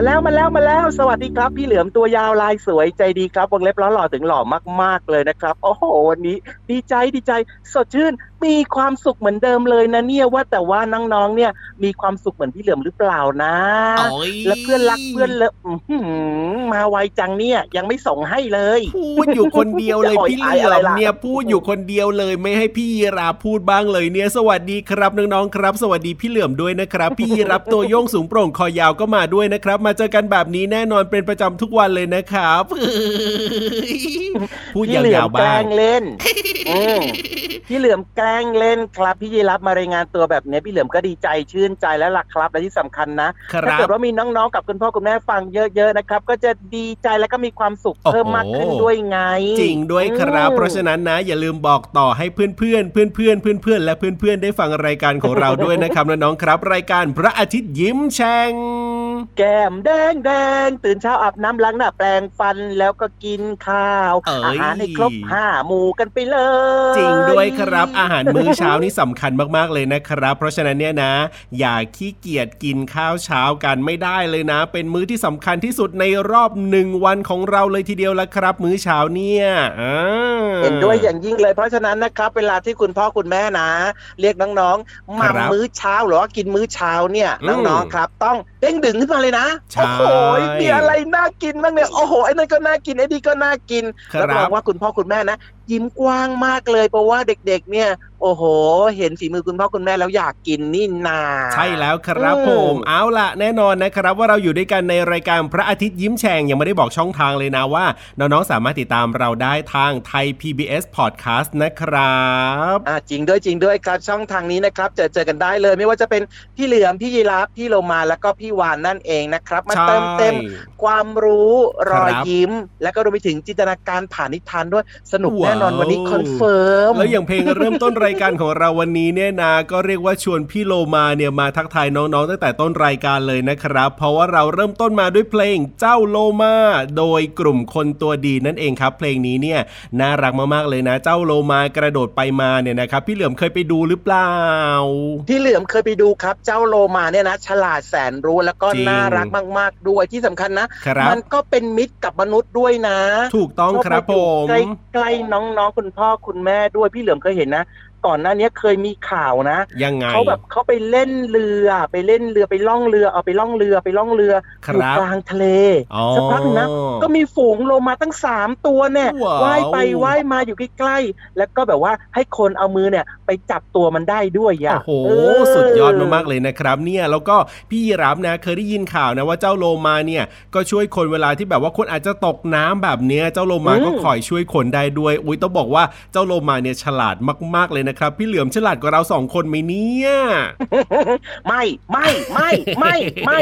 มาแล้วมาแล้วมาแล้ว สวัสดีครับ พี่เหลือมตัวยาวลายสวยใจดีครับวงเล็บล้อหล่อถึงหล่อมาก ๆ เลยนะครับ โอ้โห วันนี้ดีใจดีใจสดชื่นมีความสุขเหมือนเดิมเลยนะเนี่ยว่าแต่ว่าน้องๆเนี่ย มีความสุขเหมือนพี่เหลือมหรือเปล่านะ และเพื่อนรักเพื่อนเลิฟมาไวจังเนี่ยยังไม่ส่งให้เลยพูดอยู่คนเดียวเลยพี่เหลือมเนี่ยพูดอยู่คนเดียวเลยไม่ให้พี่ยีราพูดบ้างเลยเนี่ย สวัสดีครับน้องๆครับ สวัสดีพี่เหลือมด้วยนะครับ พี่ยีรับตัวโยงสูงโปร่งคอยาวก็มาด้วยนะครับ มาเจอกันแบบนี้แน่นอนเป็นประจำทุกวันเลยนะครับพูดยาวๆบ้างเล่นพี่เหลือมแกล้งเล่นครับ พี่ยีรับมารายงานตัวแบบนี้พี่เหลือมก็ดีใจชื่นใจแล้วล่ะครับและที่สำคัญนะถ้าเกิดว่ามีน้องๆกับคุณพ่อคุณแม่ฟังเยอะๆนะครับ ก็จะดีใจแล้วก็มีความสุขเพิ่มมากขึ้นด้วยไง จริงด้วยครับ เพราะฉะนั้นนะ อย่าลืมบอกต่อให้เพื่อนเพื่อนเพื่อนเพื่อนเพื่อนเพื่อนและเพื่อนเพื่อนได้ฟังรายการของเราด้วยนะครับน้องๆครับ รายการพระอาทิตย์ยิ้มแฉ่ง แก้มแดงแดงตื่นเช้าอาบน้ำล้างหน้าแปลงฟันแล้วก็กินข้าวอาหารให้ครบห้าหมู่กันไปเลย จริงด้วยครับ อาหารมื้อเช้านี่สำคัญมากๆเลยนะครับ เพราะฉะนั้นเนี่ยนะ อย่าขี้เกียจกินข้าวเช้ากันไม่ได้เลยนะ เป็นมื้อที่สำคัญที่สุดในรอบหนึ่งวันของเราเลยทีเดียวละครับ มื้อเช้าเนี่ยเห็นด้วยอย่างยิ่งเลยเพราะฉะนั้นนะครับเวลาที่คุณพ่อคุณแม่นะ เรียกน้องๆมามื้อเช้าหรือว่ากินมื้อเช้าเนี่ยน้องๆครับ ต้องเด้งดึงขึ้นมาเลยนะโอ้โหมีอะไรน่ากินบ้างเนี่ยโอ้โหไอ้นั่นก็น่ากินไอ้นี่ก็น่ากินรับองว่าคุณพ่อคุณแม่นะยิ้มกว้างมากเลยเพราะว่าเด็กๆ เนี่ยโอ้โห เห็นฝีมือคุณพ่อคุณแม่แล้วอยากกินนี่นา ใช่แล้วครับผมเอาละแน่นอนนะครับ ว่าเราอยู่ด้วยกันในรายการพระอาทิตย์ยิ้มแฉ่งยังไม่ได้บอกช่องทางเลยนะว่าน้องๆสามารถติดตามเราได้ทางไทย PBS Podcast นะครับอ่าจริงด้วยจริงด้วยครับช่องทางนี้นะครับเจอเจอกันได้เลย ไม่ว่าจะเป็นพี่เหลือมพี่ยีราฟพี่โลมาแล้วก็พี่วานนั่นเองนะครับ มาเติมเต็มความรู้รอยยิ้ม และก็รวมไปถึงจินตนาการผ่านนิทานด้วยสนุกแน่นอนวันนี้คอนเฟิร์มแล้วอย่างเพลงเริ่มต้นรายการของเราวันนี้เนี่ยนะก็เรียกว่าชวนพี่โลมาเนี่ยมาทักทายน้องๆตั้งแต่ต้นรายการเลยนะครับ เพราะว่าเราเริ่มต้นมาด้วยเพลงเจ้าโลมาโดยกลุ่มคนตัวดีนั่นเองครับ เพลงนี้เนี่ยน่ารักมากๆเลยนะ เจ้าโลมากระโดดไปมาเนี่ยนะครับ พี่เหลือมเคยไปดูหรือเปล่า พี่เหลือมเคยไปดูครับ เจ้าโลมาเนี่ยนะ ฉลาดแสนรู้แล้วก็น่ารักมาก ๆ ด้วยที่สำคัญนะ มันก็เป็นมิตรกับมนุษย์ด้วยนะ ถูกต้องครับผมใกล้ๆน้องๆ คุณพ่อคุณแม่ด้วยพี่เหลือมเคยเห็นนะ ก่อนหน้านี้เคยมีข่าวนะยังไงเขาแบบเขาไปเล่นเรือไปเล่นเรือไปล่องเรือเอาไปล่องเรือไปล่องเรืออยู่กลางทะเลสักพักนะก็มีฝูงโลมาตั้งสามตัวเนี่ยว่ายไปว่ายมาอยู่ใกล้ๆแล้วก็แบบว่าให้คนเอามือเนี่ยไปจับตัวมันได้ด้วยอะโอ้โหสุดยอดมากๆเลยนะครับ เนี่ยแล้วก็พี่รับนะเคยได้ยินข่าวนะว่าเจ้าโลมาเนี่ยก็ช่วยคนเวลาที่แบบว่าคนอาจจะตกน้ำแบบเนี้ยเจ้าโลมาก็คอยช่วยคนได้ด้วย อุ้ยต้องบอกว่าเจ้าโลมาเนี่ยฉลาดมากๆเลยนะครับ พี่เหลือมฉลาดกว่าเราสองคนไหมเนี่ยไม่ไม่ไม่ไม่ไม่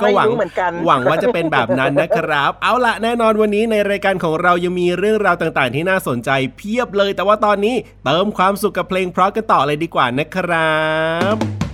ก็หวังเหมือนกัน หวังว่าจะเป็นแบบนั้นนะครับ เอาละแน่นอนวันนี้ในรายการของเรายังมีเรื่องราวต่างๆ ที่น่าสนใจเพียบเลย แต่ว่าตอนนี้เติมความสุขกับเพลงเพราะกันต่อเลยดีกว่านะครับ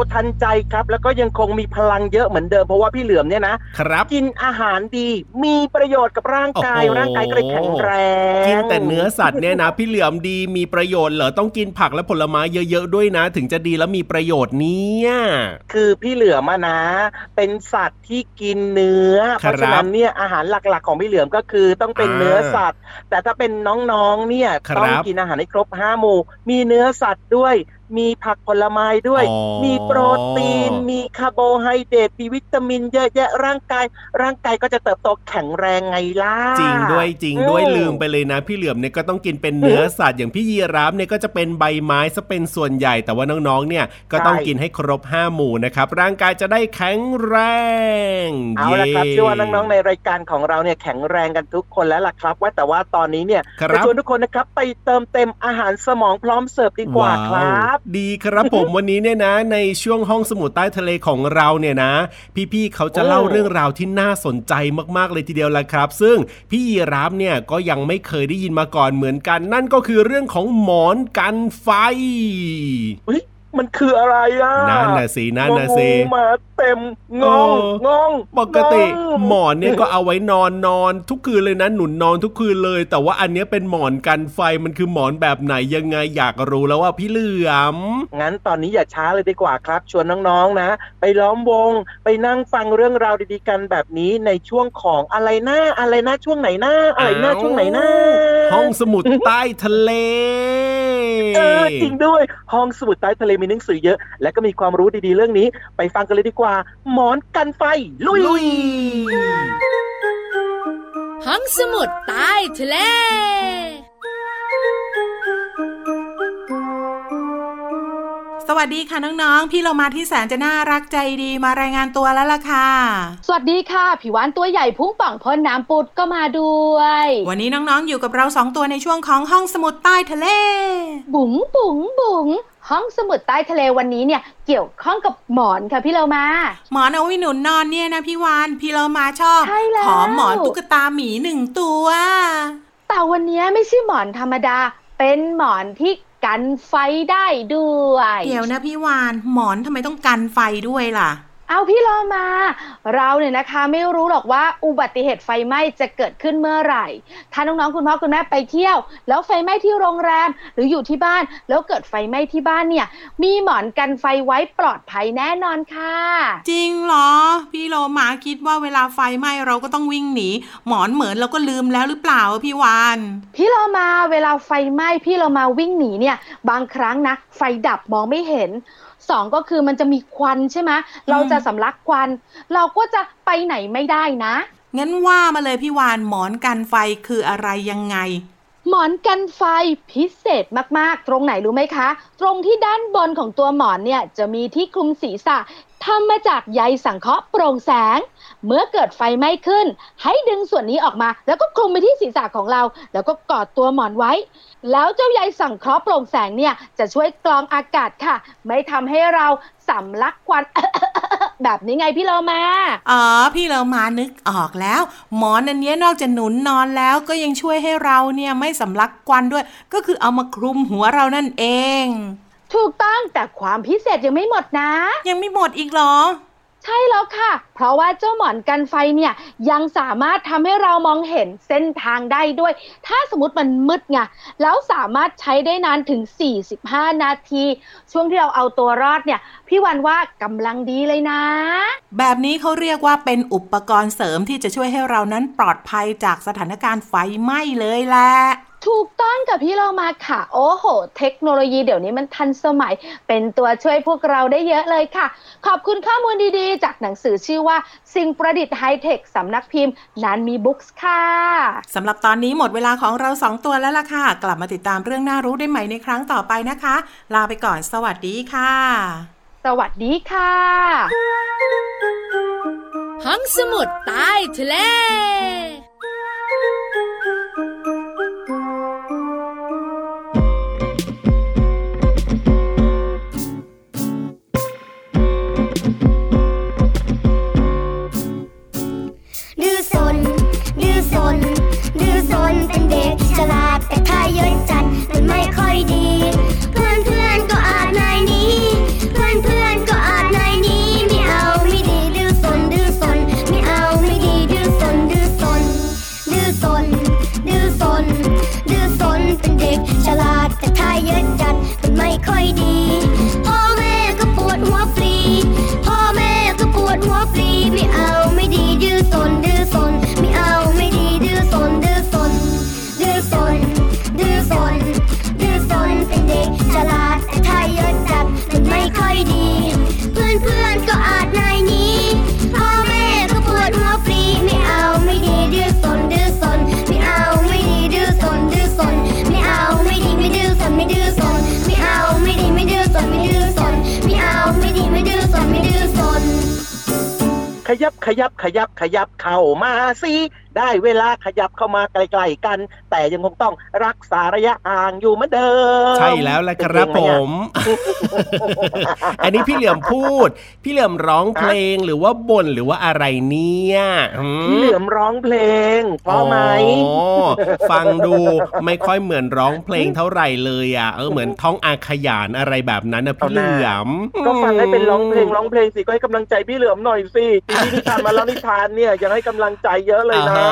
วามรวดเร็วทันใจครับ แล้วก็ยังคงมีพลังเยอะเหมือนเดิมเพราะว่าพี่เหลือมเนี่ยนะครับกินอาหารดีมีประโยชน์กับร่างกายโอ้โหร่างกายก็เลยแข็งแรงกินแต่เนื้อสัตว์เนี่ยนะ พี่เหลือมดีมีประโยชน์เหรอต้องกินผักและผลไม้เยอะๆด้วยนะ ถึงจะดีและมีประโยชน์เนี่ยคือพี่เหลือมอะนะ เป็นสัตว์ที่กินเนื้อเพครับราะฉะนั้นเนี่ยอาหารหลักๆ ของพี่เหลือมก็คือต้องเป็นอ่าเนื้อสัตว์ แต่ถ้าเป็นน้องๆเนี่ยครับต้องกินอาหารให้ครบห้าหมู่มีเนื้อสัตว์ด้วย มีผักผลไม้ด้วย อ๋อ มีโปรตีน มีคาร์โบไฮเดรตมีวิตามินเยอะแยะร่างกาย ร่างกายก็จะเติบโตแข็งแรงไงล่ะ จริงด้วยจริงด้วยอืมลืมไปเลยนะ พี่เหลือมเนี่ยก็ต้องกินเป็นเนื้อสัตว์อย่างพี่ยีราฟเนี่ยก็จะเป็นใบไม้ซะเป็นส่วนใหญ่ แต่ว่าน้องๆเนี่ยก็ต้องกินให้ครบห้าหมู่นะครับร่างกายจะได้แข็งแรงเอาละครับเชื่อว่าน้องๆในรายการของเราเนี่ยแข็งแรงกันทุกคนแล้วล่ะครับ ว่าแต่ว่าตอนนี้เนี่ยคจะรับจะชวนทุกคนนะครับไปเติมเต็มอาหารสมองพร้อมเสิร์ฟดีกว่าครับดีครับผมวันนี้เนี่ยนะ ในช่วงห้องสมุดใต้ทะเลของเราเนี่ยนะ พี่ๆเขาจะเล่าเรื่องราวที่น่าสนใจมากๆเลยทีเดียวละครับ ซึ่งพี่ยีราฟเนี่ยก็ยังไม่เคยได้ยินมาก่อนเหมือนกัน นั่นก็คือเรื่องของหมอนกันไฟอุ๊ย มันคืออะไรอะนั่นน่ะสินั่นน่ะสิงงมาเต็มงงเอองงปกติงงหมอนเนี่ยก็เอาไว้นอนนอนทุกคืนเลยนะ หนุนนอนทุกคืนเลย แต่ว่าอันเนี้ยเป็นหมอนกันไฟมันคือหมอนแบบไหนยังไงอยากรู้แล้วว่าพี่เหลือมงั้นตอนนี้อย่าช้าเลยดีกว่าครับ ชวนน้องๆนะ ไปล้อมวง ไปนั่งฟังเรื่องราวดีๆกันแบบนี้ในช่วงของอะไรนะอะไรนะช่วงไหนนะอะไรนะช่วงไหนนะห้องสมุดใต้ทะเลเออจริงด้วยห้องสมุดใต้ทะเลมีหนังสือเยอะ และก็มีความรู้ดีๆเรื่องนี้ ไปฟังกันเลยดีกว่า หมอนกันไฟ ลุยลุยห้องสมุดใต้ทะเลสวัสดีค่ะน้องๆ พี่เรามาที่แสนจะน่ารักใจดีมารายงานตัวแล้วล่ะค่ะ สวัสดีค่ะ ผิวหวานตัวใหญ่พุ่งป่องพ่นน้ำปุดก็มาด้วย วันนี้น้องๆ อยู่กับเราสองตัวในช่วงของห้องสมุดใต้ทะเล บุ๋งบุ๋งบุ๋ง ห้องสมุดใต้ทะเลวันนี้เนี่ยเกี่ยวข้องกับหมอนค่ะพี่เรามา หมอนเอาไว้หนุนนอนเนี่ยนะพี่วานพี่เรามาชอบใช่แล้วขอหมอนตุ๊กตาหมีหนึ่งตัว แต่วันนี้ไม่ใช่หมอนธรรมดา เป็นหมอนที่กันไฟได้ด้วย เดี๋ยวนะพี่วานหมอนทำไมต้องกันไฟด้วยล่ะ เอาพี่เรามา เราเนี่ยนะคะไม่รู้หรอกว่าอุบัติเหตุไฟไหม้จะเกิดขึ้นเมื่อไหร่ ถ้าน้องๆคุณพ่อคุณแม่ไปเที่ยว แล้วไฟไหม้ที่โรงแรมหรืออยู่ที่บ้าน แล้วเกิดไฟไหม้ที่บ้านเนี่ย มีหมอนกันไฟไว้ปลอดภัยแน่นอนค่ะ จริงเหรอ พี่โลมาคิดว่าเวลาไฟไหม้เราก็ต้องวิ่งหนีหมอนเหมือนเราก็ลืมแล้วหรือเปล่าอะพี่วาน พี่เรามาเวลาไฟไหม้พี่เรามาวิ่งหนีเนี่ย บางครั้งนะ ไฟดับมองไม่เห็น สองก็คือมันจะมีควันใช่ไหมเราจะสำลักควัน เราก็จะไปไหนไม่ได้นะ งั้นว่ามาเลยพี่วานหมอนกันไฟคืออะไรยังไง หมอนกันไฟพิเศษมาก ๆ ตรงไหนรู้ไหมคะ ตรงที่ด้านบนของตัวหมอนเนี่ยจะมีที่คลุมศีรษะทำมาจากใยสังเคราะห์โปร่งแสง เมื่อเกิดไฟไหม้ขึ้น ให้ดึงส่วนนี้ออกมา แล้วก็คลุมไปที่ศีรษะของเรา แล้วก็กอดตัวหมอนไว้ แล้วเจ้าใยสังเคราะห์โปร่งแสงเนี่ยจะช่วยกรองอากาศค่ะ ไม่ทำให้เราสำลักควัน แบบนี้ไงพี่เรามา อ๋อ พี่เรามานึกออกแล้ว หมอนอันเนี้ยนอกจากหนุนนอนแล้วก็ยังช่วยให้เราเนี่ยไม่สำลักควันด้วย ก็คือเอามาคลุมหัวเรานั่นเอง ถูกต้องแต่ความพิเศษยังไม่หมดนะ ยังไม่หมดอีกเหรอ ใช่แล้วค่ะ เพราะว่าเจ้าหมอนกันไฟเนี่ยยังสามารถทำให้เรามองเห็นเส้นทางได้ด้วย ถ้าสมมติมันมืดไงแล้วสามารถใช้ได้นานถึง 45 นาที ช่วงที่เราเอาตัวรอดเนี่ยพี่วันว่ากำลังดีเลยนะ แบบนี้เขาเรียกว่าเป็นอุปกรณ์เสริมที่จะช่วยให้เรานั้นปลอดภัยจากสถานการณ์ไฟไหม้เลยแหละ ถูกต้องกับพี่เรามาค่ะ โอ้โห เทคโนโลยีเดี๋ยวนี้มันทันสมัย เป็นตัวช่วยพวกเราได้เยอะเลยค่ะ ขอบคุณข้อมูลดีๆ จากหนังสือชื่อว่า สิ่งประดิษฐ์ไฮเทคสำนักพิมพ์นานมีบุ๊กส์ค่ะสำหรับตอนนี้หมดเวลาของเราสองตัวแล้วล่ะค่ะ กลับมาติดตามเรื่องน่ารู้ได้ใหม่ในครั้งต่อไปนะคะ ลาไปก่อนสวัสดีค่ะ สวัสดีค่ะห้องสมุดใต้ทะเล ยับขยับขยับขยับเข้ามาสิได้เวลาขยับเข้ามาใกล้ๆกัน แต่ยังคงต้องรักษาระยะห่างอยู่เหมือนเดิม ใช่แล้วแหละครับผม อันนี้พี่เหลี่ยมพูด พี่เหลี่ยมร้องเพลงหรือว่าบ่นหรือว่าอะไรเนี่ยพี่เหลือมร้องเพลงเพราะไหมอ๋อฟังดูไม่ค่อยเหมือนร้องเพลงเท่าไหร่เลยอะเออเหมือนท้องอาขยานอะไรแบบนั้นนะพี่เหลี่ยมก็ฟังให้เป็นร้องเพลงร้องเพลงสิก็ให้กำลังใจพี่เหลือมหน่อยสิทีนี้นิทานมาแล้วนิทานเนี่ยยังให้กำลังใจเยอะเลยนะเอ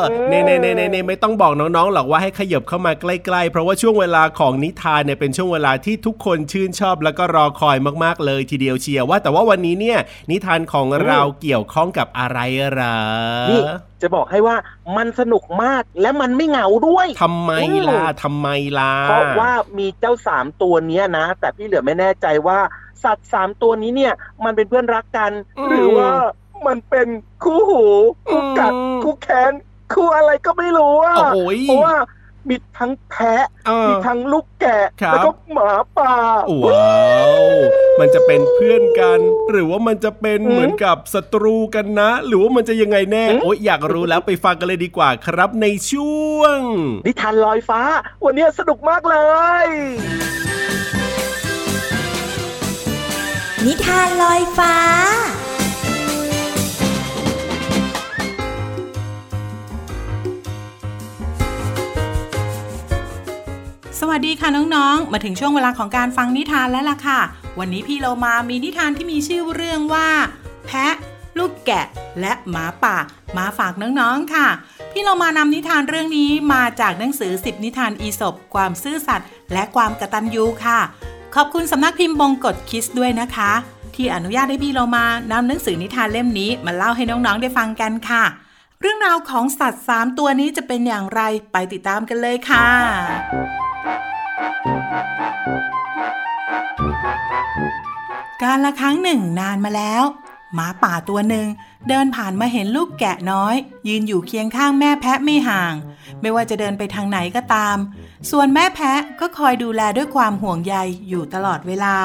อเน่เน่เน่เน่ไม่ต้องบอกน้องๆหรอกว่าให้ขยับเข้ามาใกล้ๆ เพราะว่าช่วงเวลาของนิทานเนี่ยเป็นช่วงเวลาที่ทุกคนชื่นชอบแล้วก็รอคอยมากๆเลยทีเดียวเชียร์ว่า แต่ว่าวันนี้เนี่ย นิทานของเราเกี่ยวข้องกับอะไรเหรอนี่จะบอกให้ว่ามันสนุกมากและมันไม่เหงาด้วยทำไมล่ะทำไมล่ะเพราะว่ามีเจ้าสามตัวเนี้ยนะ แต่พี่เหลือไม่แน่ใจว่าสัตว์สามตัวนี้เนี่ย มันเป็นเพื่อนรักกัน หรือว่า มันเป็นคู่หู คู่กัด คู่แค้น คู่อะไรก็ไม่รู้อะโอ้ยเพราะว่ามีทั้งแพะเออมีทั้งลูกแกะครับแล้วก็หมาป่า ว้าว มันจะเป็นเพื่อนกัน หรือว่ามันจะเป็นอืมเหมือนกับศัตรูกันนะ หรือว่ามันจะยังไงแน่อืมโอ๊ยอยากรู้แล้วไปฟังกันเลยดีกว่าครับในช่วง นิทานลอยฟ้า วันนี้สนุกมากเลย นิทานลอยฟ้า สวัสดีค่ะน้องๆ มาถึงช่วงเวลาของการฟังนิทานแล้วล่ะค่ะ วันนี้พี่เรามามีนิทานที่มีชื่อเรื่องว่า แพะ ลูกแกะ และหมาป่า มาฝากน้องๆค่ะ พี่เรามานำนิทานเรื่องนี้มาจากหนังสือ 10 นิทานอีสบความซื่อสัตย์และความกระตัญญูค่ะ ขอบคุณสำนักพิมพ์บงกฎคิสด้วยนะคะ ที่อนุญาตให้พี่เรามานำหนังสือนิทานเล่มนี้มาเล่าให้น้องๆได้ฟังกันค่ะ เรื่องราวของสัตว์ 3 ตัวนี้จะเป็นอย่างไรไปติดตามกันเลยค่ะ การละครั้งหนึ่งนานมาแล้ว หมาป่าตัวหนึ่งเดินผ่านมาเห็นลูกแกะน้อย ยืนอยู่เคียงข้างแม่แพะไม่ห่าง ไม่ว่าจะเดินไปทางไหนก็ตาม ส่วนแม่แพะก็คอยดูแลด้วยความห่วงใยอยู่ตลอดเวลา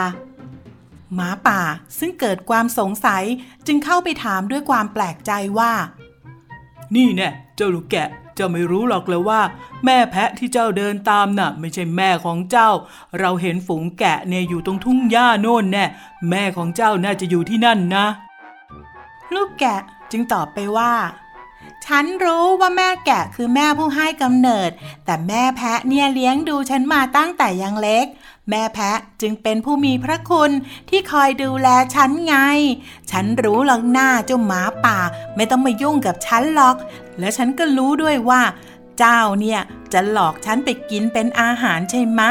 หมาป่าซึ่งเกิดความสงสัยจึงเข้าไปถามด้วยความแปลกใจว่า นี่แน่เจ้าลูกแกะ เจ้าไม่รู้หรอกเลยว่า แม่แพะที่เจ้าเดินตามน่ะ ไม่ใช่แม่ของเจ้า เราเห็นฝูงแกะเนี่ยอยู่ตรงทุ่งหญ้าโน่นแน่แม่ของเจ้าน่าจะอยู่ที่นั่นนะ ลูกแกะจึงตอบไปว่าฉันรู้ว่าแม่แกะคือแม่ผู้ให้กำเนิด แต่แม่แพะเนี่ยเลี้ยงดูฉันมาตั้งแต่ยังเล็ก แม่แพะจึงเป็นผู้มีพระคุณที่คอยดูแลฉันไง ฉันรู้หรอกหน้าเจ้าหมาป่า ไม่ต้องมายุ่งกับฉันหรอก และฉันก็รู้ด้วยว่า เจ้าเนี่ยจะหลอกฉันไปกินเป็นอาหารใช่ไหม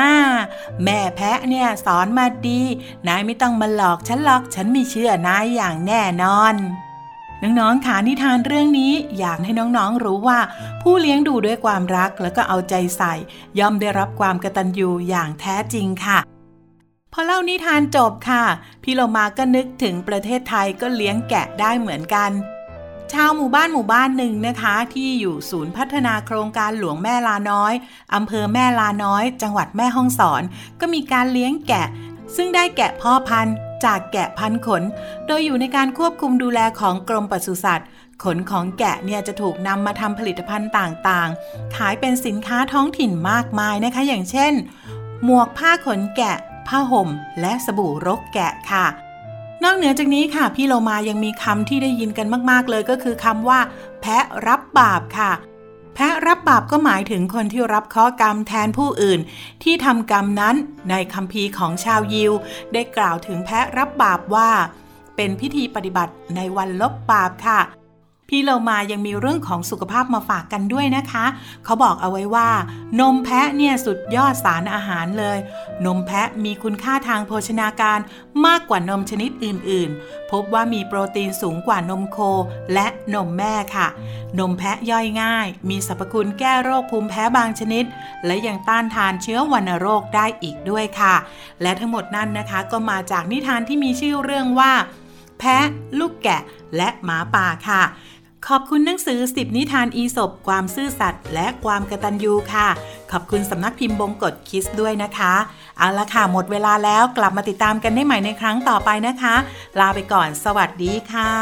แม่แพะเนี่ยสอนมาดี นายไม่ต้องมาหลอกฉันหรอก ฉันไม่เชื่อนายอย่างแน่นอน น้องๆค่ะนิทานเรื่องนี้อยากให้น้องๆรู้ว่า ผู้เลี้ยงดูด้วยความรักแล้วก็เอาใจใส่ ย่อมได้รับความกตัญญูอย่างแท้จริงค่ะพอเล่านิทานจบค่ะ พี่โลมาก็นึกถึงประเทศไทยก็เลี้ยงแกะได้เหมือนกัน ชาวหมู่บ้านหมู่บ้านหนึ่งนะคะ ที่อยู่ศูนย์พัฒนาโครงการหลวงแม่ลาน้อยอำเภอแม่ลาน้อย จังหวัดแม่ฮ่องสอน ก็มีการเลี้ยงแกะ ซึ่งได้แกะพ่อพันธุ์ จากแกะพันขน โดยอยู่ในการควบคุมดูแลของกรมปศุสัตว์ ขนของแกะเนี่ยจะถูกนำมาทำผลิตภัณฑ์ต่างๆ ขายเป็นสินค้าท้องถิ่นมากมายนะคะ อย่างเช่น หมวกผ้าขนแกะ ผ้าห่ม และสบู่รกแกะค่ะนอกเหนือจากนี้ค่ะ พี่โลมายังมีคำที่ได้ยินกันมาก ๆ เลยก็คือคำว่า แพะรับบาปค่ะ แพะรับบาปก็หมายถึงคนที่รับข้อกรรมแทนผู้อื่น ที่ทำกรรมนั้นในคัมภีร์ของชาวยิว ได้กล่าวถึงแพะรับบาปว่า เป็นพิธีปฏิบัติในวันลบบาปค่ะ พี่เรามายังมีเรื่องของสุขภาพมาฝากกันด้วยนะคะ เขาบอกเอาไว้ว่า นมแพะเนี่ยสุดยอดสารอาหารเลย นมแพะมีคุณค่าทางโภชนาการมากกว่านมชนิดอื่น ๆ พบว่ามีโปรตีนสูงกว่านมโค และนมแม่ค่ะ นมแพะย่อยง่าย มีสรรพคุณแก้โรคภูมิแพ้บางชนิด และยังต้านทานเชื้อวัณโรคได้อีกด้วยค่ะ และทั้งหมดนั้นนะคะก็มาจากนิทานที่มีชื่อเรื่องว่า แพะ ลูกแกะ และหมาป่าค่ะ ขอบคุณหนังสือสิบนิทานอีสบความซื่อสัตย์และความกระตันยูค่ะ ขอบคุณสำนักพิมพ์บงกฎคิสด้วยนะคะ เอาละค่ะ หมดเวลาแล้วกลับมาติดตามกันได้ใหม่ในครั้งต่อไปนะคะ ลาไปก่อน สวัสดีค่ะ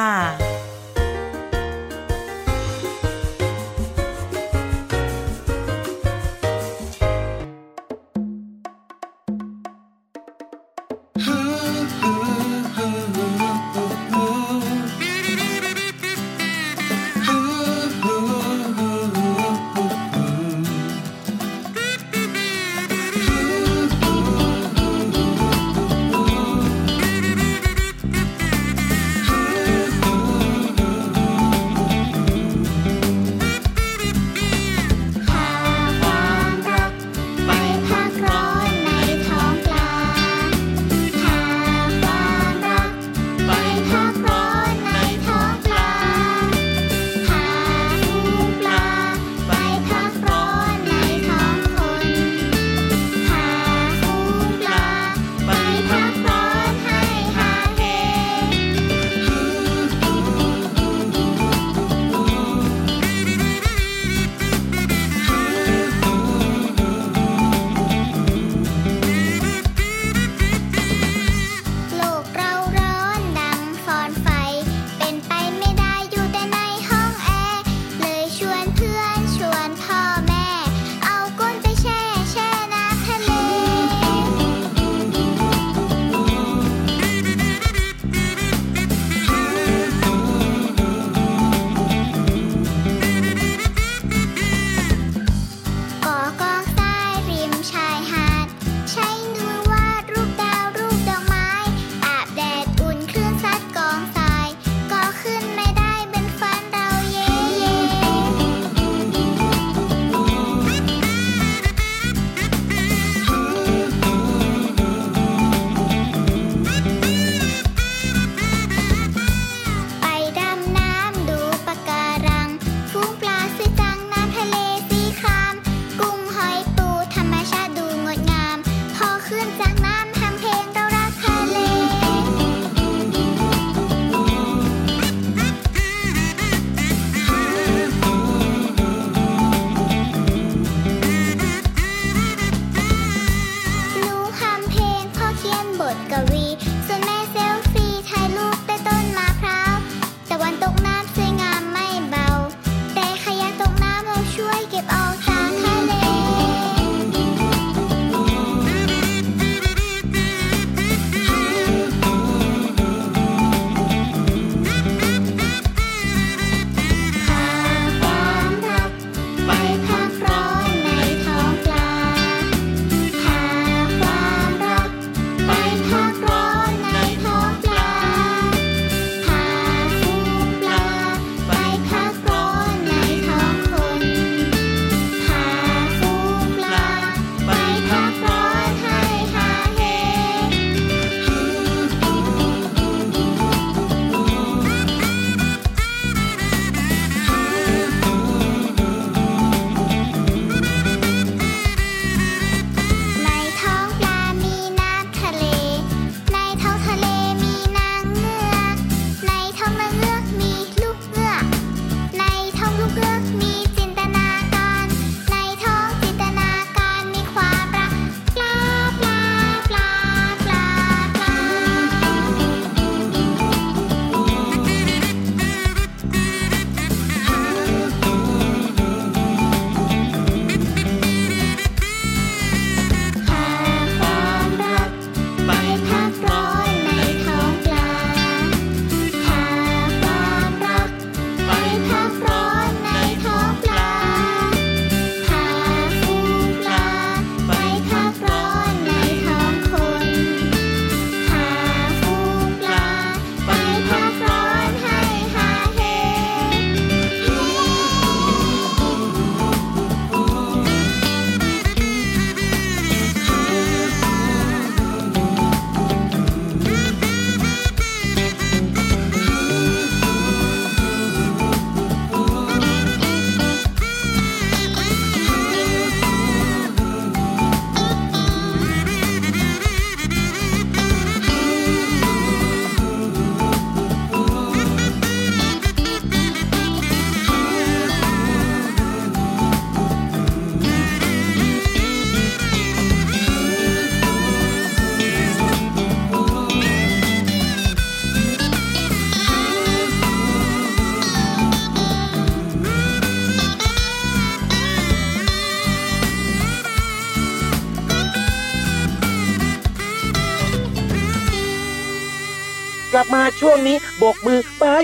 ช่วงนี้โบกมือ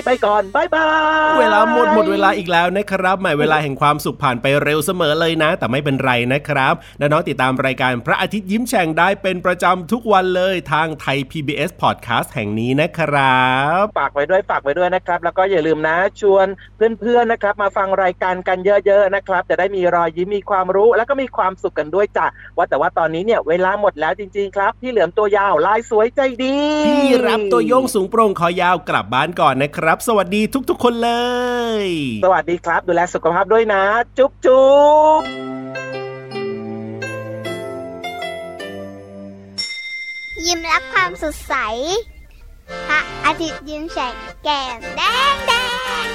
ไปก่อนบายบายเวลาหมดหมดเวลาอีกแล้วนะครับหมายเวลาแห่งความสุขผ่านไปเร็วเสมอเลยนะ แต่ไม่เป็นไรนะครับน้องๆติดตามรายการพระอาทิตย์ยิ้มแฉ่งได้เป็นประจำทุกวันเลยทางไทย PBS Podcast แห่งนี้นะครับฝากไว้ด้วยฝากไว้ด้วยนะครับ แล้วก็อย่าลืมนะชวนเพื่อนๆนะครับ มาฟังรายการกันเยอะๆนะครับ จะได้มีรอยยิ้มมีความรู้ แล้วก็มีความสุขกันด้วยจ้ะว่าแต่ว่าตอนนี้เนี่ยเวลาหมดแล้วจริง ๆ ครับ พี่เหลือมตัวยาวลายสวยใจดีพี่รับตัวโยงสูงโปร่งคอยาวกลับบ้านก่อนนะครับ สวัสดีทุกๆ คนเลย สวัสดีครับ ดูแลสุขภาพด้วยนะ จุ๊บจุ๊บยิ้มรับความสดใสพระอาทิตย์ยิ้มแฉกแก้มแดงแดง